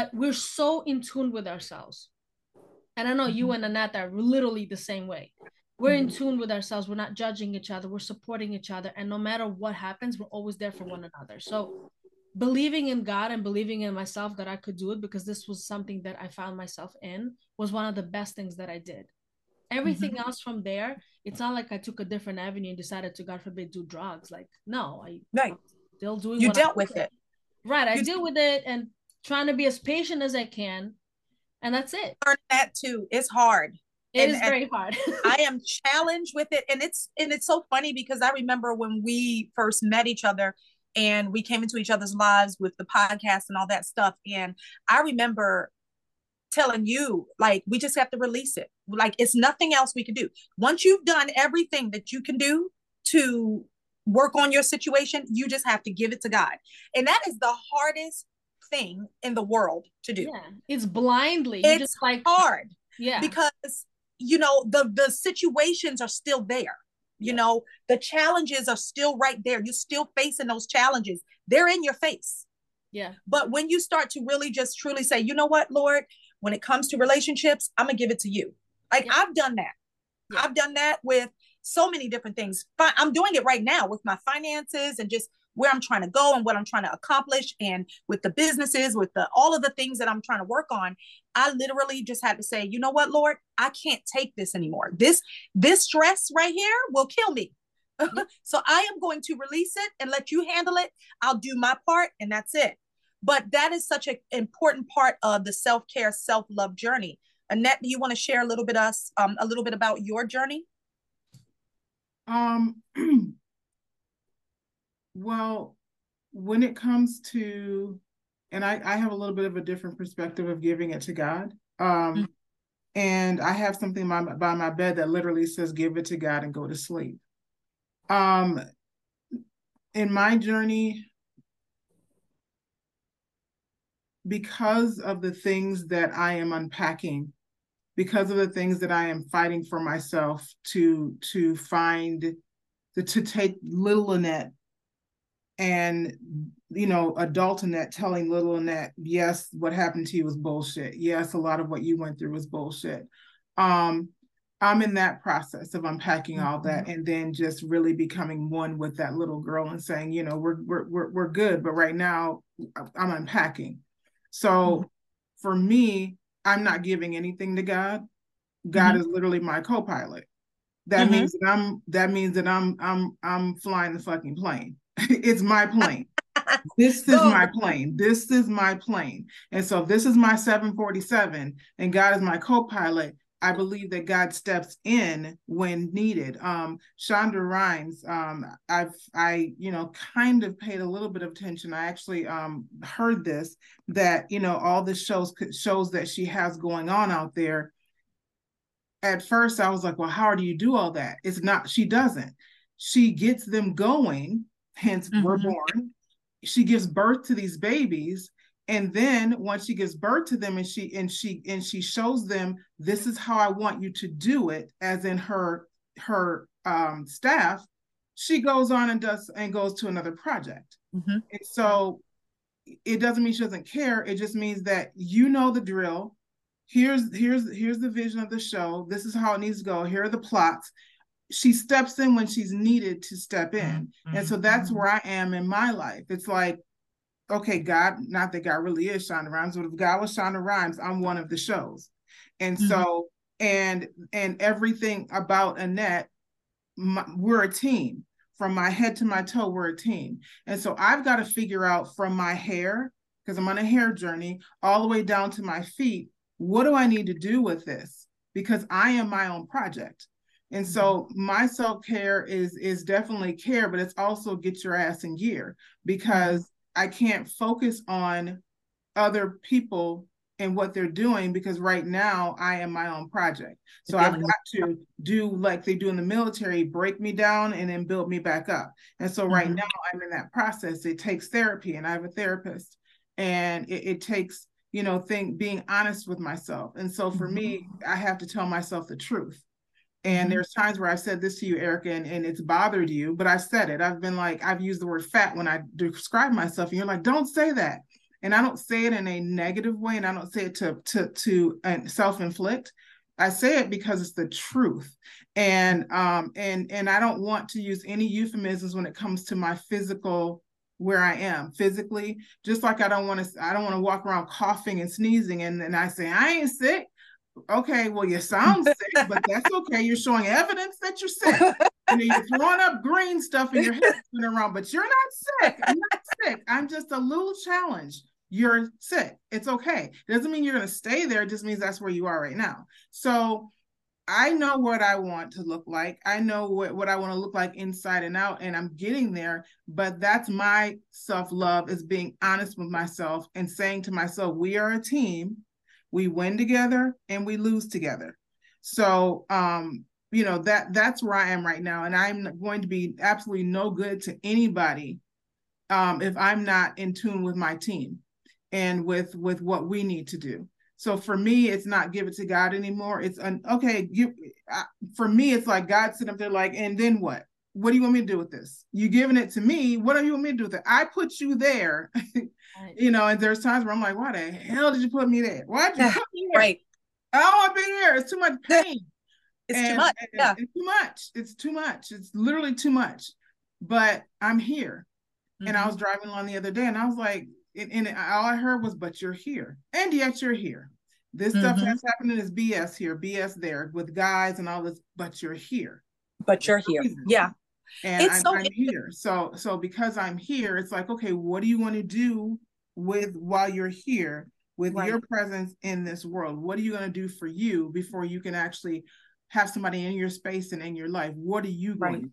but we're so in tune with ourselves. And I know mm-hmm. you and Annette are literally the same way. We're mm-hmm. in tune with ourselves. We're not judging each other. We're supporting each other. And no matter what happens, we're always there for one another. So believing in God and believing in myself that I could do it because this was something that I found myself in was one of the best things that I did. Everything mm-hmm. else from there, it's not like I took a different avenue and decided to, God forbid, do drugs. Like, no, I right. still doing. You dealt with it. Right, I deal with it and trying to be as patient as I can, and that's it. Learn that too. It's hard. It and, is very hard. I am challenged with it, and it's and it's so funny because I remember when we first met each other and we came into each other's lives with the podcast and all that stuff. And I remember telling you, like, we just have to release it. Like, it's nothing else we can do. Once you've done everything that you can do to work on your situation, you just have to give it to God. And that is the hardest thing in the world to do. Yeah, it's blindly. It's just like hard. Yeah. Because you know the the situations are still there you know the challenges are still right there you're still facing those challenges they're in your face yeah but when you start to really just truly say you know what lord when it comes to relationships i'm gonna give it to you like yeah. i've done that yeah. i've done that with so many different things i'm doing it right now with my finances and just where I'm trying to go and what I'm trying to accomplish and with the businesses with the all of the things that I'm trying to work on I literally just had to say you know what Lord? I can't take this anymore. This this stress right here will kill me. So I am going to release it and let you handle it. I'll do my part and that's it. But that is such an important part of the self-care self-love journey. Annette do you want to share a little bit us um, a little bit about your journey? Um Well, when it comes to, and I, I have a little bit of a different perspective of giving it to God. Um, mm-hmm. And I have something by, by my bed that literally says, give it to God and go to sleep. Um, in my journey, because of the things that I am unpacking, because of the things that I am fighting for myself to to find the, to take little Annette and you know adult Annette telling little Annette, yes, what happened to you was bullshit. Yes, a lot of what you went through was bullshit. Um, I'm in that process of unpacking mm-hmm. all that and then just really becoming one with that little girl and saying, you know, we're we're we're, we're good, but right now I'm unpacking. So mm-hmm. for me, I'm not giving anything to God. God mm-hmm. is literally my co-pilot. That mm-hmm. means that I'm that means that I'm I'm I'm flying the fucking plane. It's my plane. this is my plane. This is my plane. And so this is my 747 and God is my co-pilot, I believe that God steps in when needed. Um, Shonda Rhimes, um, I've I you know kind of paid a little bit of attention. I actually um, heard this that you know all the shows shows that she has going on out there. At first, I was like, well, how do you do all that? It's not. She doesn't. She gets them going hence mm-hmm. we're born. She gives birth to these babies and then once she gives birth to them and she and she and she shows them this is how i want you to do it as in her her um, staff she goes on and does and goes to another project. Mm-hmm. and so it doesn't mean she doesn't care. It just means that you know the drill. Here's here's here's the vision of the show. This is how it needs to go. Here are the plots she steps in when she's needed to step in. Mm-hmm. And so that's mm-hmm. where I am in my life. It's like, okay, God, not that God really is Shonda Rhimes, but if God was Shonda Rhimes, I'm one of the shows. And mm-hmm. so, and and everything about Annette, my, we're a team. From my head to my toe, we're a team. And so I've got to figure out from my hair, because I'm on a hair journey, all the way down to my feet, what do I need to do with this? Because I am my own project. And so mm-hmm. my self-care is is definitely care, but it's also get your ass in gear because mm-hmm. I can't focus on other people and what they're doing because right now I am my own project. So I've got to do like they do in the military, break me down and then build me back up. And so right mm-hmm. now I'm in that process. It takes therapy and I have a therapist and it, it takes, you know, think being honest with myself. And so for mm-hmm. me, I have to tell myself the truth. And mm-hmm. there's times where I've said this to you, Erica, and, and it's bothered you, but I've said it. I've been like, I've used the word fat when I describe myself, and you're like, don't say that. and I don't say it in a negative way, and I don't say it to to to uh, self-inflict. I say it because it's the truth, and um and and I don't want to use any euphemisms when it comes to my physical where I am physically. Just like I don't want to I don't want to walk around coughing and sneezing, and then I say I ain't sick. Okay, well you sound sick, but that's okay. You're showing evidence that you're sick. and you're throwing up green stuff in your head spinning around, but you're not sick. I'm not sick. I'm just a little challenged you're sick. It's okay. It doesn't mean you're going to stay there. It just means that's where you are right now. So I know what I want to look like. I know what, what I want to look like inside and out, and I'm getting there. But that's my self love is being honest with myself and saying to myself, we are a team. We win together and we lose together. So, um, you know that that's where I am right now, and I'm going to be absolutely no good to anybody um, if I'm not in tune with my team and with with what we need to do. So for me it's not give it to god anymore. It's an okay you for me it's like god sitting up there like and then what what do you want me to do with this you giving it to me what do you want me to do with it i put you there right. you know and there's times where i'm like why the hell did you put me there why did you put me there? right oh i've been here it's too much pain it's and, too much yeah it's too much it's too much it's literally too much but i'm here mm-hmm. and i was mm-hmm. driving along the other day and i was like and, and all I heard was, "But you're here, and yet you're here." This mm-hmm. stuff that's happening is BS here, BS there with guys and all this. But you're here. But you're here. Yeah. And it's I'm, so I'm here. So so because I'm here, it's like, okay, what do you want to do with while you're here with right. your presence in this world? What are you going to do for you before you can actually have somebody in your space and in your life? What are you going right.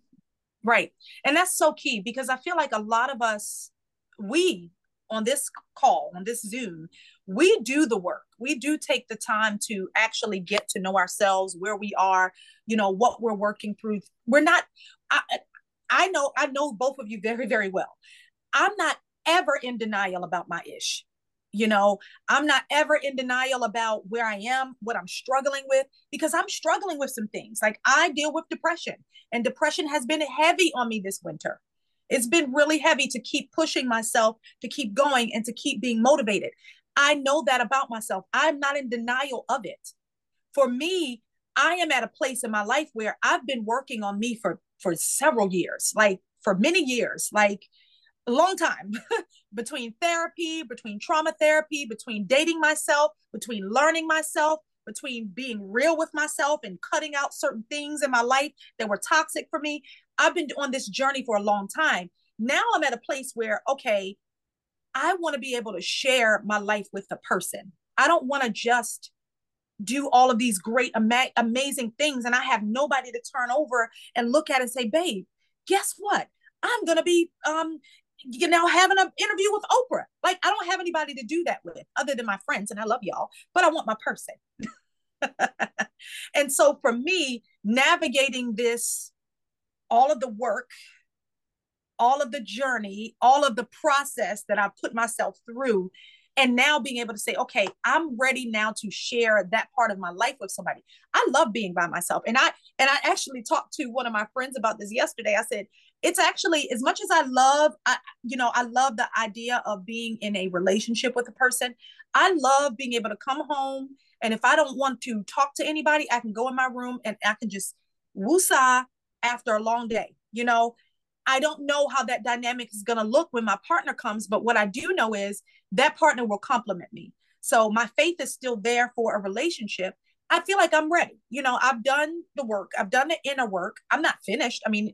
Right. And that's so key because I feel like a lot of us, we on this call, on this Zoom, we do the work. We do take the time to actually get to know ourselves, where we are, you know, what we're working through. We're not, I, I know, I know both of you very, very well. I'm not ever in denial about my ish. You know, I'm not ever in denial about where I am, what I'm struggling with, because I'm struggling with some things. Like I deal with depression, and depression has been heavy on me this winter. It's been really heavy to keep pushing myself, to keep going, and to keep being motivated. I know that about myself. I'm not in denial of it. For me, I am at a place in my life where I've been working on me for for several years, like for many years, like a long time between therapy, between trauma therapy, between dating myself, between learning myself, between being real with myself and cutting out certain things in my life that were toxic for me. I've been on this journey for a long time. Now I'm at a place where, okay, I want to be able to share my life with the person. I don't want to just do all of these great, ama- amazing things and I have nobody to turn over and look at and say, babe, guess what? I'm going to be, um, you know, having an interview with Oprah. Like, I don't have anybody to do that with other than my friends, and I love y'all, but I want my person. and so for me, navigating this all of the work, all of the journey, all of the process that I put myself through, and now being able to say, okay, I'm ready now to share that part of my life with somebody. I love being by myself. And I and I actually talked to one of my friends about this yesterday. I said, it's actually as much as I love, I, you know, I love the idea of being in a relationship with a person. I love being able to come home and if I don't want to talk to anybody, I can go in my room and I can just woosah after a long day. You know, I don't know how that dynamic is going to look when my partner comes, but what I do know is that partner will compliment me. So my faith is still there for a relationship. I feel like I'm ready. You know, I've done the work, I've done the inner work. I'm not finished. I mean,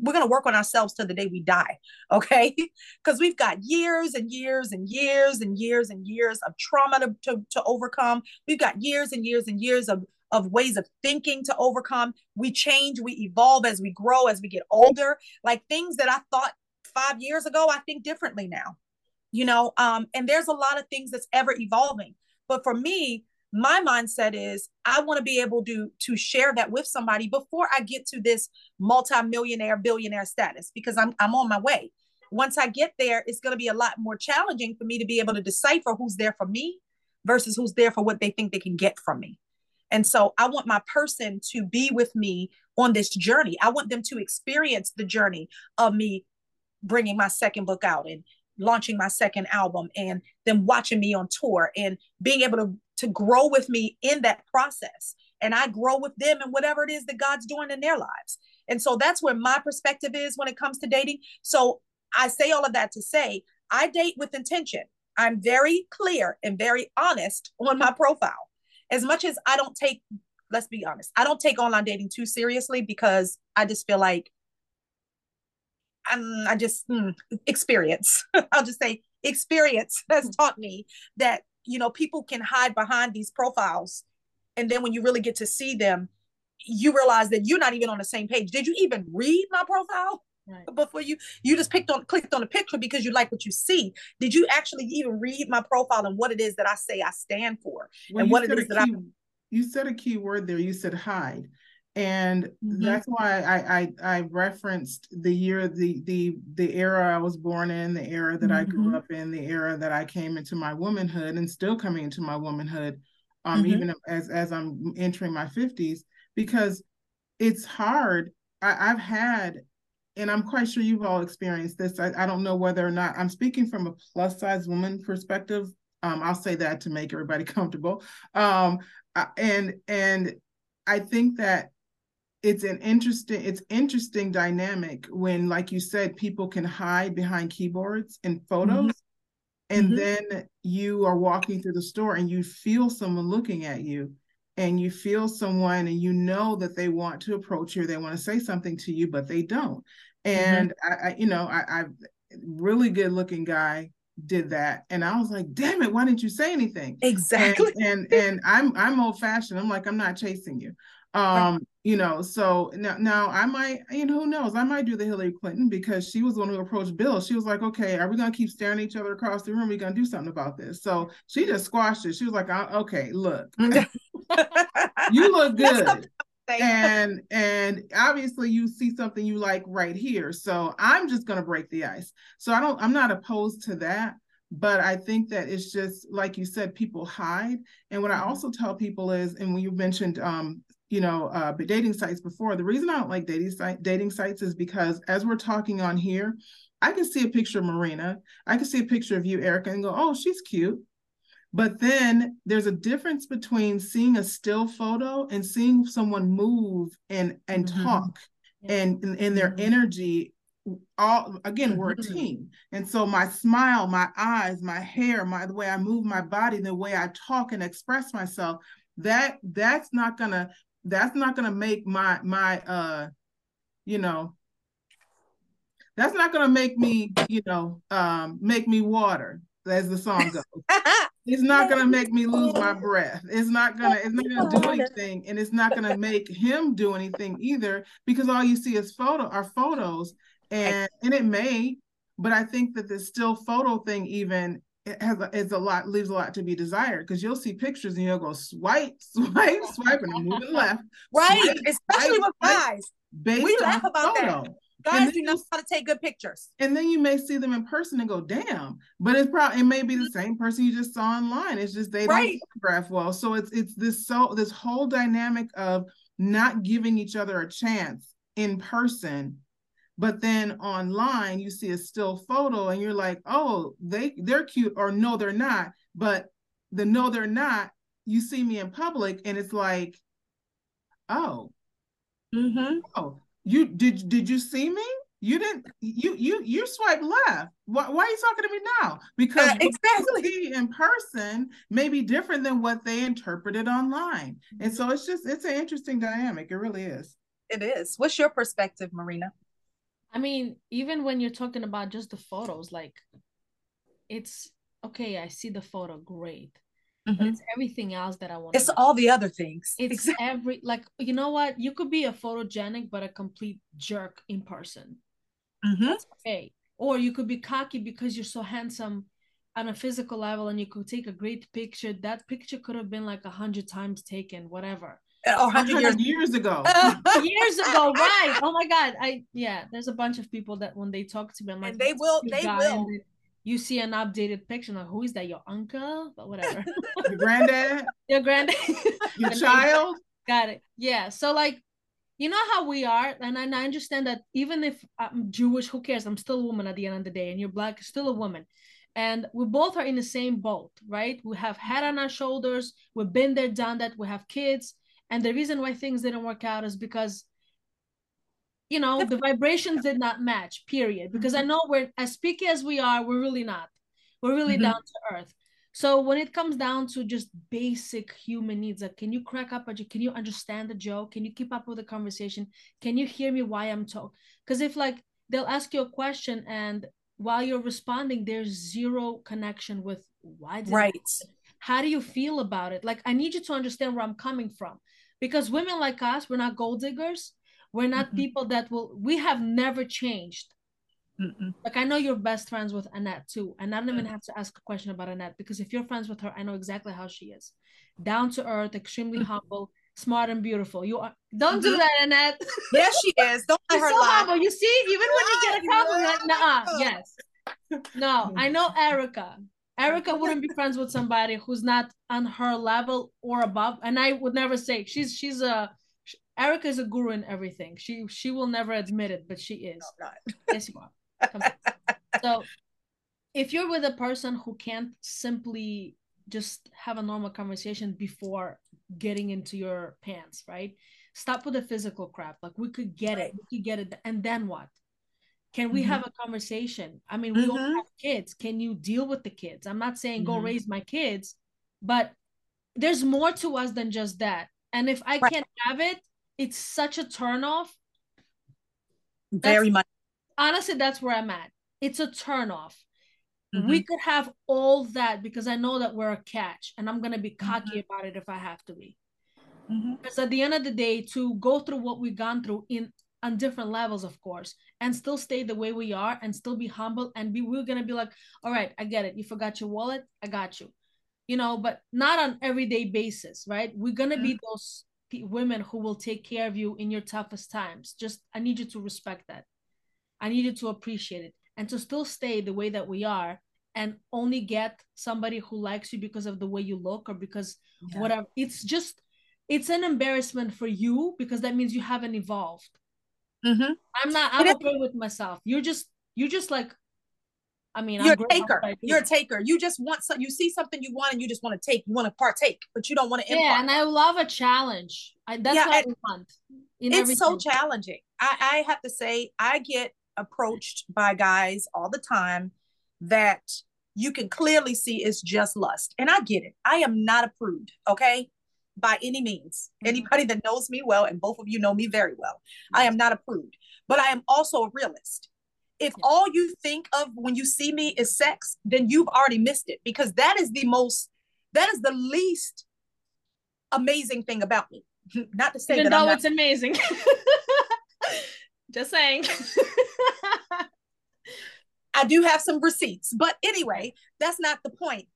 we're going to work on ourselves till the day we die okay because we've got years and years and years and years and years of trauma to, to, to overcome we've got years and years and years of of ways of thinking to overcome. We change, we evolve as we grow, as we get older. Like things that I thought five years ago, I think differently now. You know, um, and there's a lot of things that's ever evolving. But for me, my mindset is I want to be able to to share that with somebody before I get to this multimillionaire billionaire status because I'm I'm on my way. Once I get there, it's going to be a lot more challenging for me to be able to decipher who's there for me versus who's there for what they think they can get from me. And so I want my person to be with me on this journey. I want them to experience the journey of me bringing my second book out and launching my second album and them watching me on tour and being able to to grow with me in that process and I grow with them and whatever it is that God's doing in their lives. And so that's where my perspective is when it comes to dating. So I say all of that to say I date with intention. I'm very clear and very honest on my profile. As much as I don't take, let's be honest, I don't take online dating too seriously because I just feel like I'm, I just mm, experience. I'll just say experience has taught me that you know people can hide behind these profiles, and then when you really get to see them, you realize that you're not even on the same page. Did you even read my profile? Right. before you you just picked on clicked on a picture because you like what you see did you actually even read my profile and what it is that i say i stand for well, and what it is that key, i you said a key word there you said hide and mm-hmm. that's why I, I, I referenced the year the the the era I was born in, the era that mm-hmm. I grew mm-hmm. up in, the era that I came into my womanhood, and still coming into my womanhood, um, mm-hmm. even as as I'm entering my fifties, because it's hard. I, I've had, and I'm quite sure you've all experienced this. I, I don't know whether or not I'm speaking from a plus size woman perspective. Um, I'll say that to make everybody comfortable. Um, and and I think that it's an interesting it's interesting dynamic when like you said people can hide behind keyboards and photos mm-hmm. and mm-hmm. then you are walking through the store and you feel someone looking at you and you feel someone and you know that they want to approach you they want to say something to you but they don't mm-hmm. and mm-hmm. I, I, you know I, I really good looking guy did that and i was like damn it why didn't you say anything exactly and and, and i'm i'm old fashioned i'm like i'm not chasing you um, you know, so now, now I might, you know, who knows? I might do the Hillary Clinton because she was the one who approached Bill. She was like, okay, are we going to keep staring at each other across the room? Are we going to do something about this? So she just squashed it. She was like, okay, look, you look good. and and obviously you see something you like right here so i'm just going to break the ice so i don't i'm not opposed to that but i think that it's just like you said people hide and what i mm-hmm. also tell people is and when you mentioned um, you know, uh, dating sites before. The reason I don't like dating site dating sites is because as we're talking on here, I can see a picture of Marina, I can see a picture of you, Erica, and go, "Oh, she's cute." But then there's a difference between seeing a still photo and seeing someone move and and mm-hmm. talk and in their mm-hmm. energy all again we're a mm-hmm. team and so my smile my eyes my hair my the way i move my body the way i talk and express myself that that's not gonna that's not to make my my uh you know that's not to make me you know um make me water as the song goes it's not going to make me lose my breath it's not going to it's not to do anything and it's not going to make him do anything either because all you see is photo are photos and and it may but i think that the still photo thing even it has a, it's a lot leaves a lot to be desired because you'll see pictures and you'll go swipe, swipe, swipe, and I'm moving left. Right, swipe, especially swipe, with guys. Based we laugh about photo. that. Guys do not know how to take good pictures. And then you may see them in person and go, damn. But it's probably it may be the same person you just saw online. It's just they right. don't photograph well. So it's it's this so this whole dynamic of not giving each other a chance in person but then online you see a still photo and you're like oh they they're cute or no they're not but the no they're not you see me in public and it's like oh mm-hmm. oh you did did you see me? You didn't you you you swipe left. Why, why are you talking to me now? Because uh, exactly. in person may be different than what they interpreted online. And so it's just it's an interesting dynamic. It really is. It is. What's your perspective marina? I mean, even when you're talking about just the photos, like it's okay, I see the photo, great. Mm-hmm. But it's everything else that I want. It's all the other things. It's exactly. every like you know what? You could be a photogenic but a complete jerk in person. Mm-hmm. That's okay. Or you could be cocky because you're so handsome on a physical level and you could take a great picture. That picture could have been like a hundred times taken, whatever or 100 years, years ago years ago right oh my god i yeah there's a bunch of people that when they talk to me i'm like and they will they will you see an updated picture like who is that your uncle? But whatever. Your granddad? Your granddad. Your child? Got it. Yeah. So like you know how we are and I, and I understand that even if i'm jewish who cares? I'm still a woman at the end of the day and you're black still a woman. And we both are in the same boat right? We have head on our shoulders. We've been there done that. We have kids. And the reason why things didn't work out is because you know the vibrations did not match period because i know we're as picky as we are we're really not we're really mm-hmm. down to earth so when it comes down to just basic human needs, like can you crack up a joke? Can you understand the joke? Can you keep up with the conversation? Can you hear me why I'm talking? Because if like they'll ask you a question and while you're responding, there's zero connection with why right. how do you feel about it? Like I need you to understand where I'm coming from. Because women like us, we're not gold diggers. We're not mm-hmm. people that will we have never changed Mm-mm. Like I know you're best friends with Annette too, and I don't even have to ask a question about Annette because if you're friends with her, I know exactly how she is. Down to earth, extremely mm-hmm. humble, smart and beautiful. You are don't do mm-hmm. that, Annette. Yes, she is. Don't let her so lie. humble. You see, even when you get a compliment, nah, yes. No, I know Erica. Erica wouldn't be friends with somebody who's not on her level or above. And I would never say she's she's a Erica is a guru in everything. She she will never admit it, but she is. No, yes, you are so if you're with a person who can't simply just have a normal conversation before getting into your pants, right? Stop with the physical crap. Like we could get right. it, we could get it, and then what? Can we mm-hmm. have a conversation? I mean, we mm-hmm. all have kids. Can you deal with the kids? I'm not saying mm-hmm. go raise my kids, but there's more to us than just that. And if I right. can't have it, it's such a turnoff. Very much honestly, that's where I'm at. It's a turnoff. Mm-hmm. We could have all that because I know that we're a catch, and I'm gonna be cocky mm-hmm. about it if I have to be. Mm-hmm. Because at the end of the day, to go through what we've gone through in on different levels, of course, and still stay the way we are, and still be humble, and be we're gonna be like, all right, I get it. You forgot your wallet, I got you. You know, but not on everyday basis, right? We're gonna be mm-hmm. those women who will take care of you in your toughest times. Just I need you to respect that. I needed to appreciate it and to still stay the way that we are and only get somebody who likes you because of the way you look or because yeah. whatever. It's just, it's an embarrassment for you because that means you haven't evolved. Mm-hmm. I'm not, I'm okay with myself. You're just, you're just like, I mean, you're I'm a taker. You're a taker. You just want some. You see something you want, and you just want to take. You want to partake, but you don't want to. Impart. Yeah, and I love a challenge. I, that's yeah, what I want. it's everything. so challenging. I, I have to say, I get approached by guys all the time that you can clearly see is just lust. And I get it. I am not a prude, okay? By any means. Mm-hmm. Anybody that knows me well, and both of you know me very well, I am not a prude, but I am also a realist. If all you think of when you see me is sex, then you've already missed it because that is the most, that is the least amazing thing about me. Not to say Even that though it's amazing. Just saying. I do have some receipts, but anyway, that's not the point.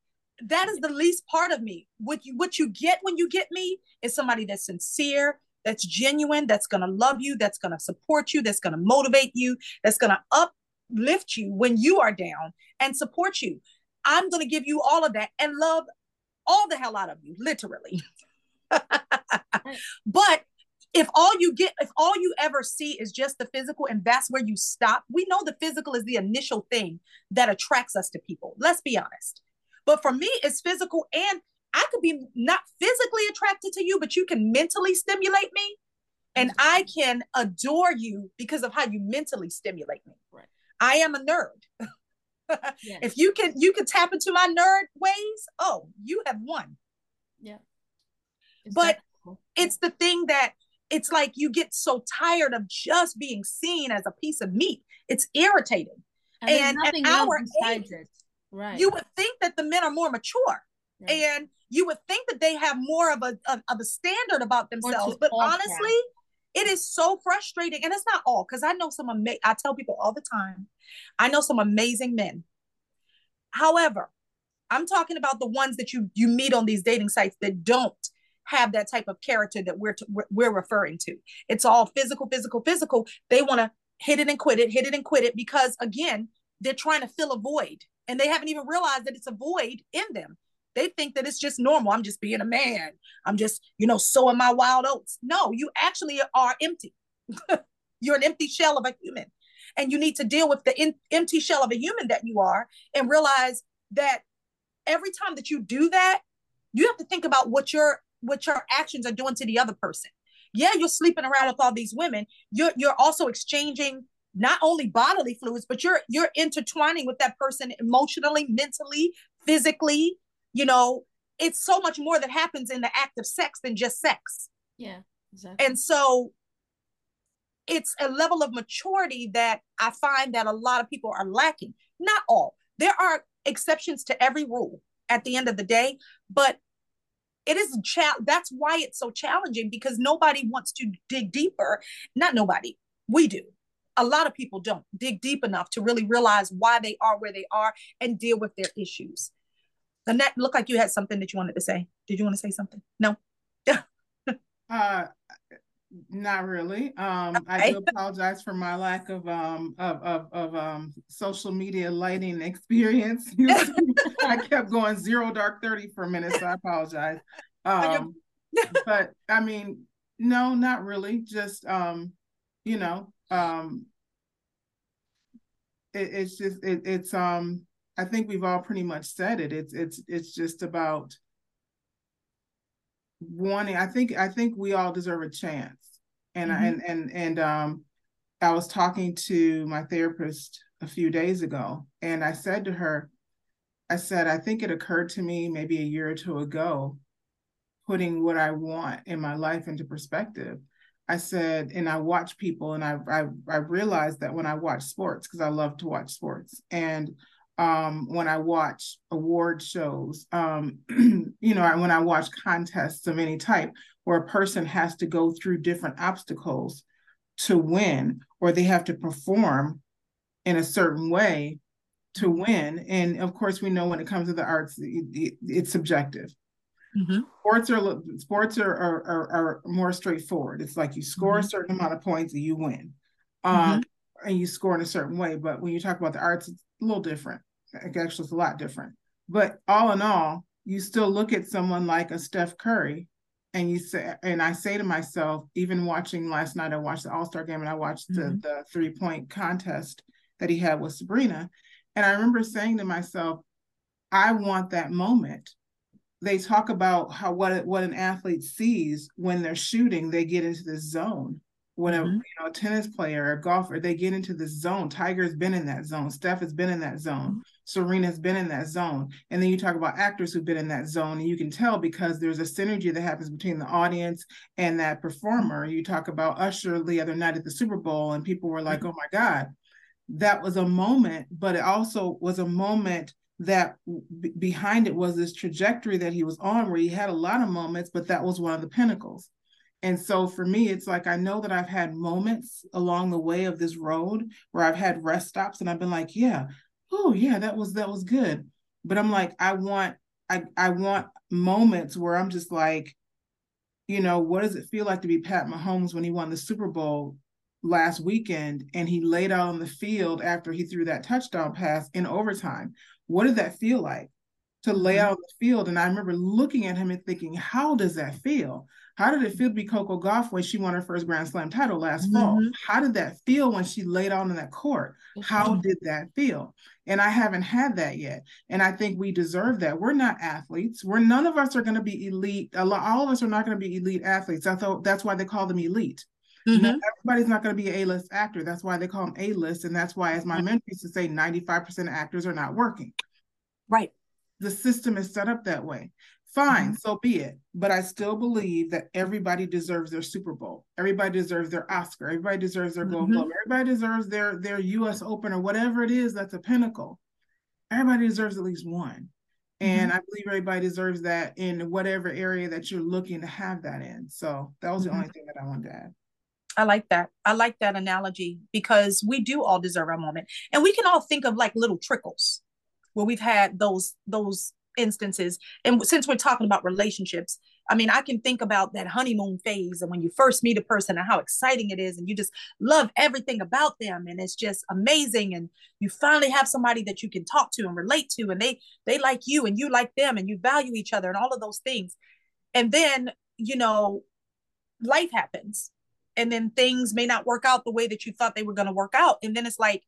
That is the least part of me. What you what you get when you get me is somebody that's sincere, that's genuine, that's gonna love you, that's gonna support you, that's gonna motivate you, that's gonna uplift you when you are down and support you. I'm gonna give you all of that and love all the hell out of you, literally. but if all you get if all you ever see is just the physical and that's where you stop we know the physical is the initial thing that attracts us to people let's be honest but for me it's physical and i could be not physically attracted to you but you can mentally stimulate me and i can adore you because of how you mentally stimulate me right. i am a nerd yes. if you can you can tap into my nerd ways oh you have won yeah but it's the thing that it's like you get so tired of just being seen as a piece of meat. It's irritating. And, and at our age, it. right. you would think that the men are more mature. Right. And you would think that they have more of a of, of a standard about themselves. But honestly, it is so frustrating. And it's not all because I know some amazing I tell people all the time, I know some amazing men. However, I'm talking about the ones that you you meet on these dating sites that don't have that type of character that we're we're referring to. It's all physical, physical, physical. They want to hit it and quit it, hit it and quit it because again, they're trying to fill a void and they haven't even realized that it's a void in them. They think that it's just normal. I'm just being a man. I'm just, you know, sowing my wild oats. No, you actually are empty. You're an empty shell of a human. And you need to deal with the in, empty shell of a human that you are and realize that every time that you do that, you have to think about what your what your actions are doing to the other person. Yeah, you're sleeping around with all these women. You're you're also exchanging not only bodily fluids, but you're you're intertwining with that person emotionally, mentally, physically. You know, it's so much more that happens in the act of sex than just sex. Yeah, exactly. And so it's a level of maturity that I find that a lot of people are lacking. Not all. There are exceptions to every rule at the end of the day, but it is cha- that's why it's so challenging because nobody wants to dig deeper. Not nobody. We do. A lot of people don't dig deep enough to really realize why they are where they are and deal with their issues. Annette, looked like you had something that you wanted to say. Did you want to say something? No. uh not really. Um, okay. I do apologize for my lack of um of of, of um social media lighting experience. I kept going zero dark thirty for a minute, so I apologize. Um, but I mean, no, not really. Just um, you know, um, it, it's just it, it's um. I think we've all pretty much said it. It's it's it's just about wanting i think i think we all deserve a chance and mm-hmm. and and and um i was talking to my therapist a few days ago and i said to her i said i think it occurred to me maybe a year or two ago putting what i want in my life into perspective i said and i watch people and i i, I realized that when i watch sports because i love to watch sports and um, when I watch award shows, um, you know, when I watch contests of any type where a person has to go through different obstacles to win, or they have to perform in a certain way to win. And of course, we know when it comes to the arts, it, it, it's subjective. Mm-hmm. Sports are sports are, are, are are more straightforward. It's like you score mm-hmm. a certain amount of points and you win, um, mm-hmm. and you score in a certain way. But when you talk about the arts, it's a little different actually it's a lot different. But all in all, you still look at someone like a Steph Curry and you say and I say to myself, even watching last night, I watched the All-Star game and I watched mm-hmm. the, the three-point contest that he had with Sabrina. And I remember saying to myself, I want that moment. They talk about how what what an athlete sees when they're shooting, they get into this zone when a mm-hmm. you know a tennis player, or a golfer, they get into this zone. Tiger's been in that zone. Steph has been in that zone. Mm-hmm. Serena's been in that zone. And then you talk about actors who've been in that zone, and you can tell because there's a synergy that happens between the audience and that performer. You talk about Usher the other night at the Super Bowl, and people were like, mm-hmm. "Oh my God, that was a moment," but it also was a moment that b- behind it was this trajectory that he was on, where he had a lot of moments, but that was one of the pinnacles. And so for me, it's like I know that I've had moments along the way of this road where I've had rest stops and I've been like, yeah, oh yeah, that was that was good. But I'm like, I want I I want moments where I'm just like, you know, what does it feel like to be Pat Mahomes when he won the Super Bowl last weekend and he laid out on the field after he threw that touchdown pass in overtime? What did that feel like? To lay mm-hmm. out on the field. And I remember looking at him and thinking, how does that feel? How did it feel to be Coco Gauff when she won her first Grand Slam title last mm-hmm. fall? How did that feel when she laid on in that court? How did that feel? And I haven't had that yet. And I think we deserve that. We're not athletes. We're none of us are going to be elite. All of us are not going to be elite athletes. I thought that's why they call them elite. Mm-hmm. everybody's not going to be an A-list actor. That's why they call them A-list. And that's why, as my mentor used to say, 95% of actors are not working. Right. The system is set up that way. Fine, mm-hmm. so be it. But I still believe that everybody deserves their Super Bowl. Everybody deserves their Oscar. Everybody deserves their Gold mm-hmm. Globe. Everybody deserves their their U.S. Open or whatever it is that's a pinnacle. Everybody deserves at least one. And mm-hmm. I believe everybody deserves that in whatever area that you're looking to have that in. So that was the mm-hmm. only thing that I wanted to add. I like that. I like that analogy because we do all deserve our moment. And we can all think of like little trickles where we've had those those instances and since we're talking about relationships I mean, I can think about that honeymoon phase and when you first meet a person and how exciting it is, and you just love everything about them, and it's just amazing. And you finally have somebody that you can talk to and relate to, and they they like you and you like them, and you value each other and all of those things. And then, you know, life happens. And then things may not work out the way that you thought they were going to work out. And then it's like,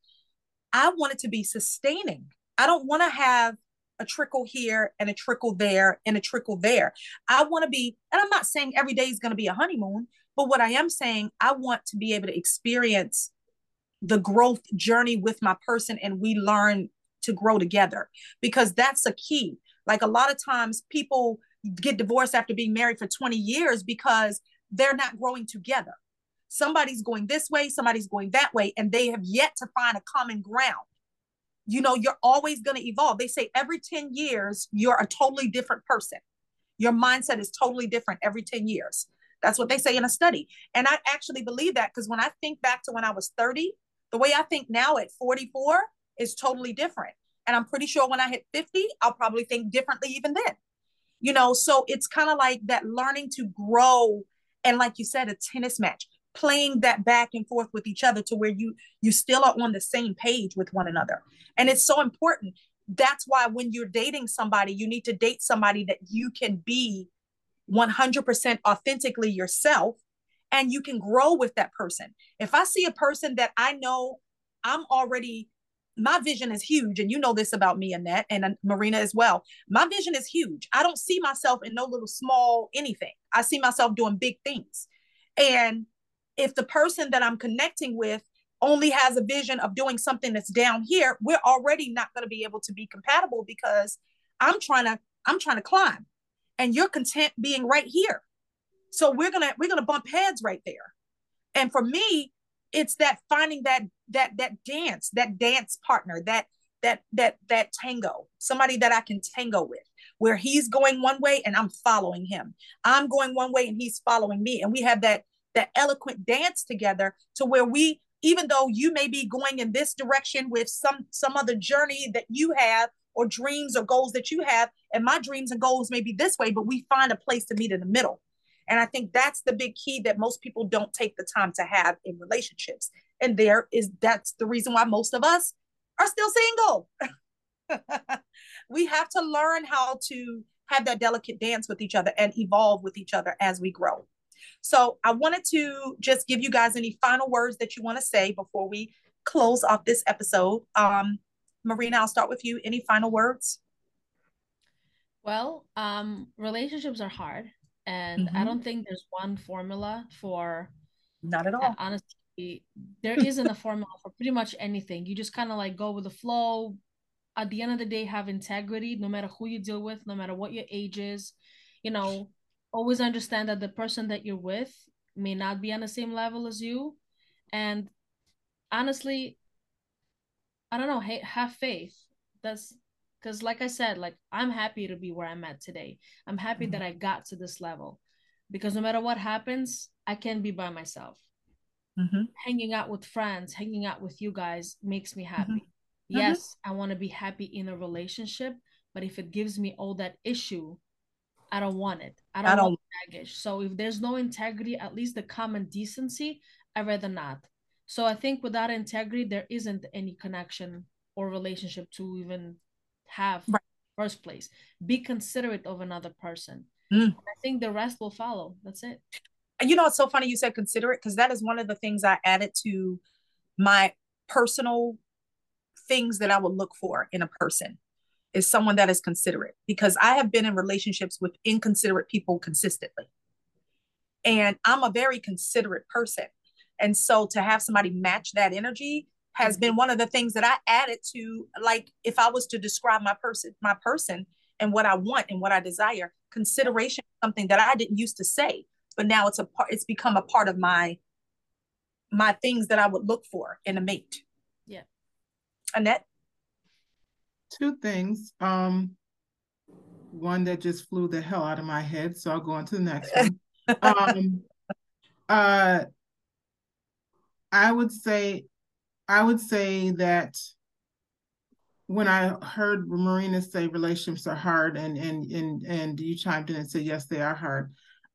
I want it to be sustaining. I don't want to have a trickle here and a trickle there and a trickle there. I want to be, and I'm not saying every day is going to be a honeymoon, but what I am saying, I want to be able to experience the growth journey with my person and we learn to grow together because that's a key. Like a lot of times people get divorced after being married for 20 years because they're not growing together. Somebody's going this way, somebody's going that way, and they have yet to find a common ground you know, you're always going to evolve. They say every 10 years, you're a totally different person. Your mindset is totally different every 10 years. That's what they say in a study. And I actually believe that because when I think back to when I was 30, the way I think now at 44 is totally different. And I'm pretty sure when I hit 50, I'll probably think differently even then. You know, so it's kind of like that learning to grow. And like you said, a tennis match playing that back and forth with each other to where you you still are on the same page with one another. And it's so important. That's why when you're dating somebody you need to date somebody that you can be 100% authentically yourself and you can grow with that person. If i see a person that i know i'm already my vision is huge and you know this about me annette and uh, marina as well. My vision is huge. I don't see myself in no little small anything. I see myself doing big things. And if the person that I'm connecting with only has a vision of doing something that's down here, we're already not going to be able to be compatible because I'm trying to I'm trying to climb and you're content being right here. So we're going to we're going to bump heads right there. And for me, it's that finding that that that dance, that dance partner, that that that that tango, somebody that I can tango with where he's going one way and I'm following him. I'm going one way and he's following me and we have that that eloquent dance together to where we even though you may be going in this direction with some some other journey that you have or dreams or goals that you have and my dreams and goals may be this way but we find a place to meet in the middle. And i think that's the big key that most people don't take the time to have in relationships. And there is that's the reason why most of us are still single. We have to learn how to have that delicate dance with each other and evolve with each other as we grow so I wanted to just give you guys any final words that you want to say before we close off this episode. Um, Marina, I'll start with you. Any final words? Well, um, relationships are hard, and mm-hmm. I don't think there's one formula for. Not at all. Honestly, there isn't a formula for pretty much anything. You just kind of like go with the flow. At the end of the day, have integrity, no matter who you deal with, no matter what your age is. You know, always understand that the person that you're with may not be on the same level as you. And honestly i don't know have faith. That's because like i said like i'm happy to be where i'm at today. I'm happy mm-hmm. that i got to this level. Because no matter what happens i can be by myself. Mm-hmm. hanging out with friends hanging out with you guys makes me happy. Mm-hmm. yes i want to be happy in a relationship but if it gives me all that issue I don't want it. I don't, I don't want baggage. So if there's no integrity, at least the common decency, I rather not. So I think without integrity, there isn't any connection or relationship to even have right. first place. Be considerate of another person. Mm. I think the rest will follow. That's it. You know, it's so funny you said considerate because that is one of the things I added to my personal things that I would look for in a person is someone that is considerate because I have been in relationships with inconsiderate people consistently. And I'm a very considerate person. And so to have somebody match that energy has been one of the things that I added to like if I was to describe my person my person and what I want and what I desire, consideration something that I didn't used to say, but now it's a part it's become a part of my my things that I would look for in a mate. Yeah. Annette? Two things. Um, one that just flew the hell out of my head, so I'll go on to the next one. um, uh, I would say, I would say that when I heard Marina say relationships are hard and and and and you chimed in and said yes they are hard,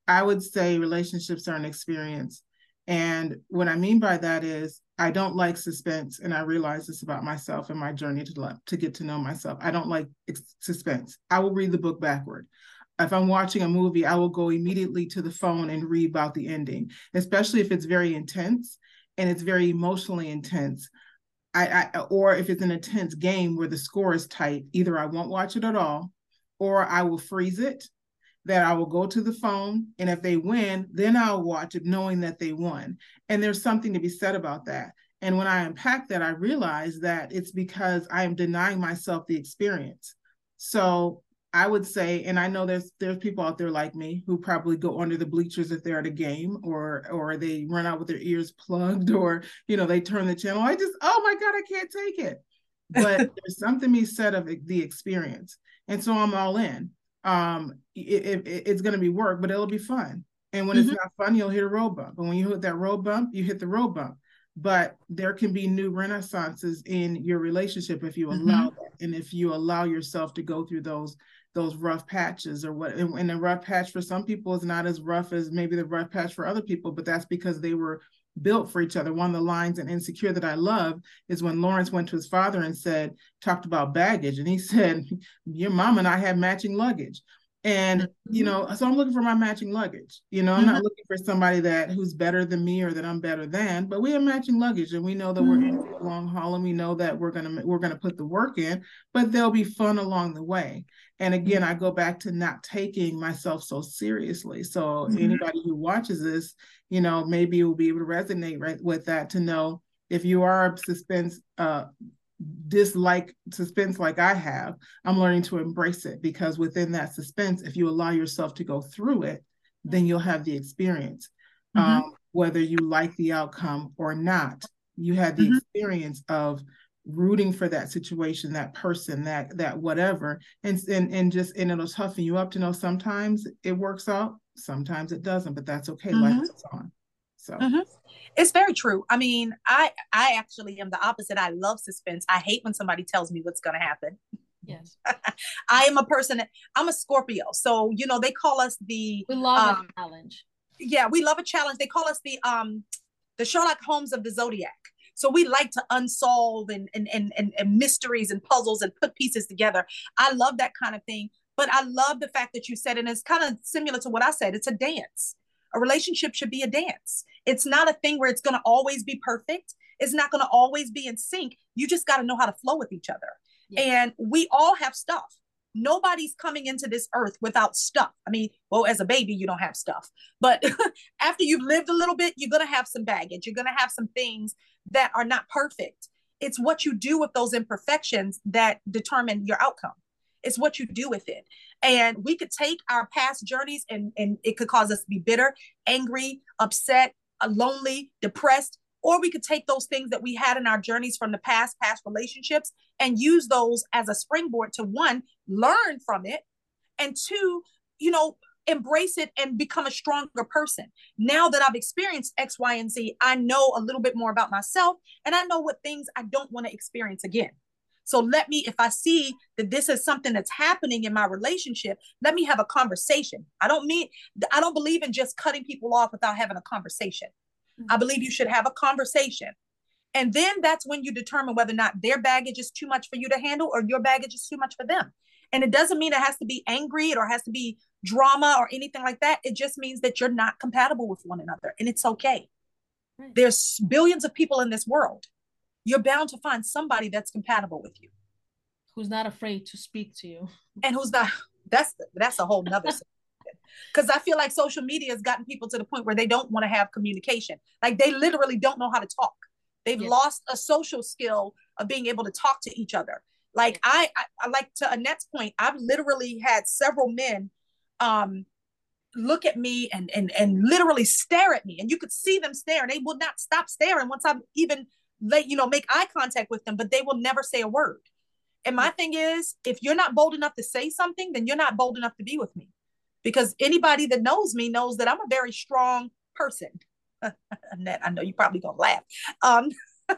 I would say relationships are an experience. And what I mean by that is I don't like suspense, and I realize this about myself and my journey to to get to know myself. I don't like suspense. I will read the book backward. If I'm watching a movie, I will go immediately to the phone and read about the ending, especially if it's very intense and it's very emotionally intense. I, I or if it's an intense game where the score is tight, either I won't watch it at all, or I will freeze it. That I will go to the phone, and if they win, then I'll watch it knowing that they won. And there's something to be said about that. And when I unpack that, I realize that it's because I am denying myself the experience. So I would say, and I know there's there's people out there like me who probably go under the bleachers if they're at a game, or or they run out with their ears plugged, or you know they turn the channel. I just, oh my god, I can't take it. But there's something to be said of the experience, and so I'm all in. Um, it, it, it's going to be work, but it'll be fun. And when mm-hmm. it's not fun, you'll hit a road bump. And when you hit that road bump, you hit the road bump. But there can be new renaissances in your relationship if you allow mm-hmm. that, and if you allow yourself to go through those those rough patches or what and, the rough patch for some people is not as rough as maybe the rough patch for other people but that's because they were built for each other one of the lines in insecure that i love is when lawrence went to his father and said talked about baggage and he said your mom and i have matching luggage and you mm-hmm. know so i'm looking for my matching luggage you know i'm mm-hmm. not looking for somebody that who's better than me or that i'm better than but we have matching luggage and we know that mm-hmm. we're in for the long haul and we know that we're gonna we're gonna put the work in but there'll be fun along the way and again mm-hmm. i go back to not taking myself so seriously so mm-hmm. anybody who watches this you know maybe will be able to resonate right with that to know if you are a suspense uh, dislike suspense like I have, I'm learning to embrace it because within that suspense, if you allow yourself to go through it, then you'll have the experience. Mm-hmm. Um, whether you like the outcome or not, you had the mm-hmm. experience of rooting for that situation, that person, that that whatever, and and and just and it'll toughen you up to know sometimes it works out, sometimes it doesn't, but that's okay. Mm-hmm. Life is on. So mm-hmm. it's very true. I mean, I I actually am the opposite. I love suspense. I hate when somebody tells me what's going to happen. Yes. I am a person that, I'm a Scorpio. So, you know, they call us the We love um, a challenge. Yeah, we love a challenge. They call us the um the Sherlock Holmes of the Zodiac. So we like to unsolve and and, and and and mysteries and puzzles and put pieces together. I love that kind of thing. But I love the fact that you said, and it's kind of similar to what I said, it's a dance. A relationship should be a dance. It's not a thing where it's going to always be perfect. It's not going to always be in sync. You just got to know how to flow with each other. Yeah. And we all have stuff. Nobody's coming into this earth without stuff. I mean, well, as a baby, you don't have stuff. But after you've lived a little bit, you're going to have some baggage. You're going to have some things that are not perfect. It's what you do with those imperfections that determine your outcome. It's what you do with it. And we could take our past journeys and, and it could cause us to be bitter, angry, upset, uh, lonely, depressed, or we could take those things that we had in our journeys from the past, past relationships, and use those as a springboard to one, learn from it, and two, you know, embrace it and become a stronger person. Now that I've experienced X, Y, and Z, I know a little bit more about myself and I know what things I don't want to experience again. So let me, if I see that this is something that's happening in my relationship, let me have a conversation. I don't mean, I don't believe in just cutting people off without having a conversation. Mm-hmm. I believe you should have a conversation. And then that's when you determine whether or not their baggage is too much for you to handle or your baggage is too much for them. And it doesn't mean it has to be angry or has to be drama or anything like that. It just means that you're not compatible with one another and it's okay. Right. There's billions of people in this world you're bound to find somebody that's compatible with you who's not afraid to speak to you and who's not that's that's a whole nother because i feel like social media has gotten people to the point where they don't want to have communication like they literally don't know how to talk they've yeah. lost a social skill of being able to talk to each other like I, I, I like to annette's point i've literally had several men um look at me and and and literally stare at me and you could see them stare and they would not stop staring once i'm even let you know make eye contact with them but they will never say a word. And my thing is if you're not bold enough to say something then you're not bold enough to be with me because anybody that knows me knows that i'm a very strong person. Annette, i know you're probably gonna laugh. Um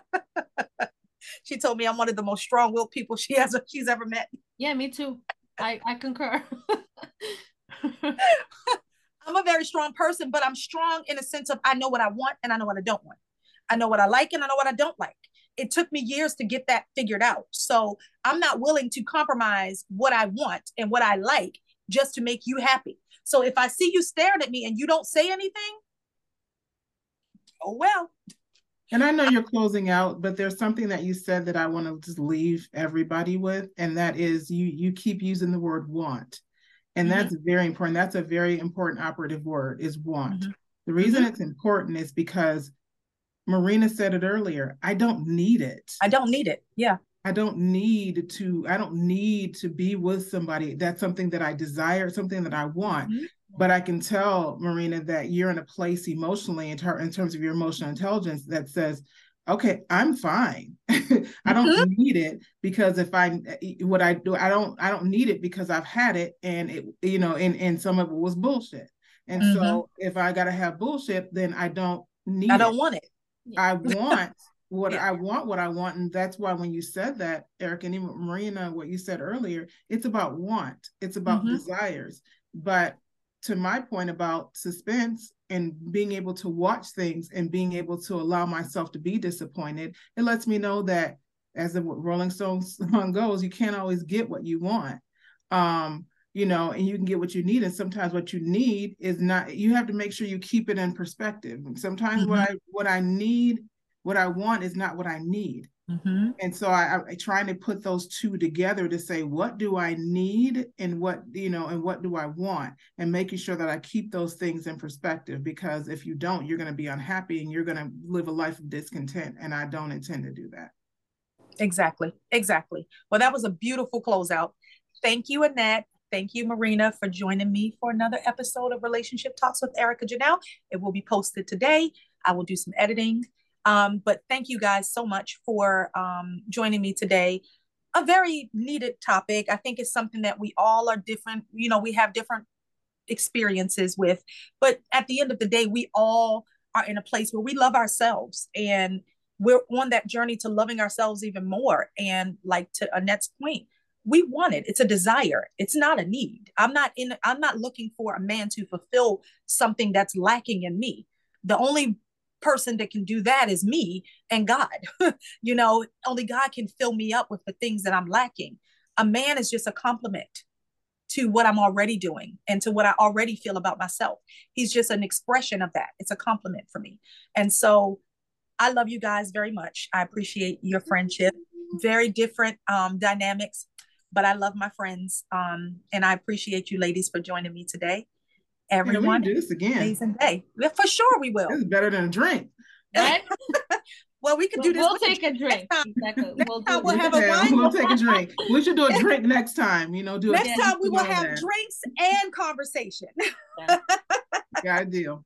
she told me I'm one of the most strong-willed people she has she's ever met. Yeah, me too. I I concur. I'm a very strong person, but I'm strong in a sense of I know what I want and I know what I don't want. I know what I like and I know what I don't like. It took me years to get that figured out. So I'm not willing to compromise what I want and what I like just to make you happy. So if I see you staring at me and you don't say anything, oh well. And I know you're closing out, but there's something that you said that I want to just leave everybody with, and that is you you keep using the word want. And mm-hmm. that's very important. That's a very important operative word is want. Mm-hmm. The reason mm-hmm. it's important is because Marina said it earlier. I don't need it. I don't need it. Yeah. I don't need to, I don't need to be with somebody. That's something that I desire, something that I want. But I can tell, Marina, that you're in a place emotionally in, ter- in terms of your emotional intelligence that says, okay i'm fine i don't mm-hmm. need it because if i what i do i don't i don't need it because i've had it and it you know and and some of it was bullshit and mm-hmm. so if i gotta have bullshit then i don't need i don't it. want it i want what yeah. i want what i want and that's why when you said that erica and even marina what you said earlier it's about want it's about mm-hmm. desires but to my point about suspense and being able to watch things and being able to allow myself to be disappointed, it lets me know that as the Rolling Stones song goes, you can't always get what you want. Um, you know, and you can get what you need. And sometimes what you need is not, you have to make sure you keep it in perspective. And sometimes mm-hmm. what I what I need, what I want is not what I need. Mm-hmm. And so I, I trying to put those two together to say what do I need and what you know and what do I want and making sure that I keep those things in perspective because if you don't you're going to be unhappy and you're going to live a life of discontent and I don't intend to do that. Exactly. Exactly. Well that was a beautiful closeout. Thank you Annette. Thank you Marina for joining me for another episode of Relationship Talks with Erica Janelle. It will be posted today. I will do some editing um, but thank you guys so much for um, joining me today. A very needed topic. I think it's something that we all are different. You know, we have different experiences with, but at the end of the day, we all are in a place where we love ourselves and we're on that journey to loving ourselves even more. And like to Annette's point, we want it. It's a desire. It's not a need. I'm not in. I'm not looking for a man to fulfill something that's lacking in me. The only person that can do that is me and God. you know, only God can fill me up with the things that I'm lacking. A man is just a compliment to what I'm already doing and to what I already feel about myself. He's just an expression of that. It's a compliment for me. And so I love you guys very much. I appreciate your friendship. Very different um, dynamics, but I love my friends. Um, and I appreciate you ladies for joining me today everyone. do this again. Amazing day. Yeah, for sure we will. This is better than a drink. Right? well, we could do this. We'll take a drink. Exactly. We'll, time we'll have a wine. We'll take a drink. We should do a drink next time. You know, do next time we will have there. drinks and conversation. Yeah. Got a deal.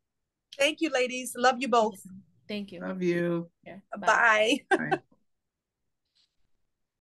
Thank you, ladies. Love you both. Thank you. Love you. Yeah. Bye. Bye. Bye.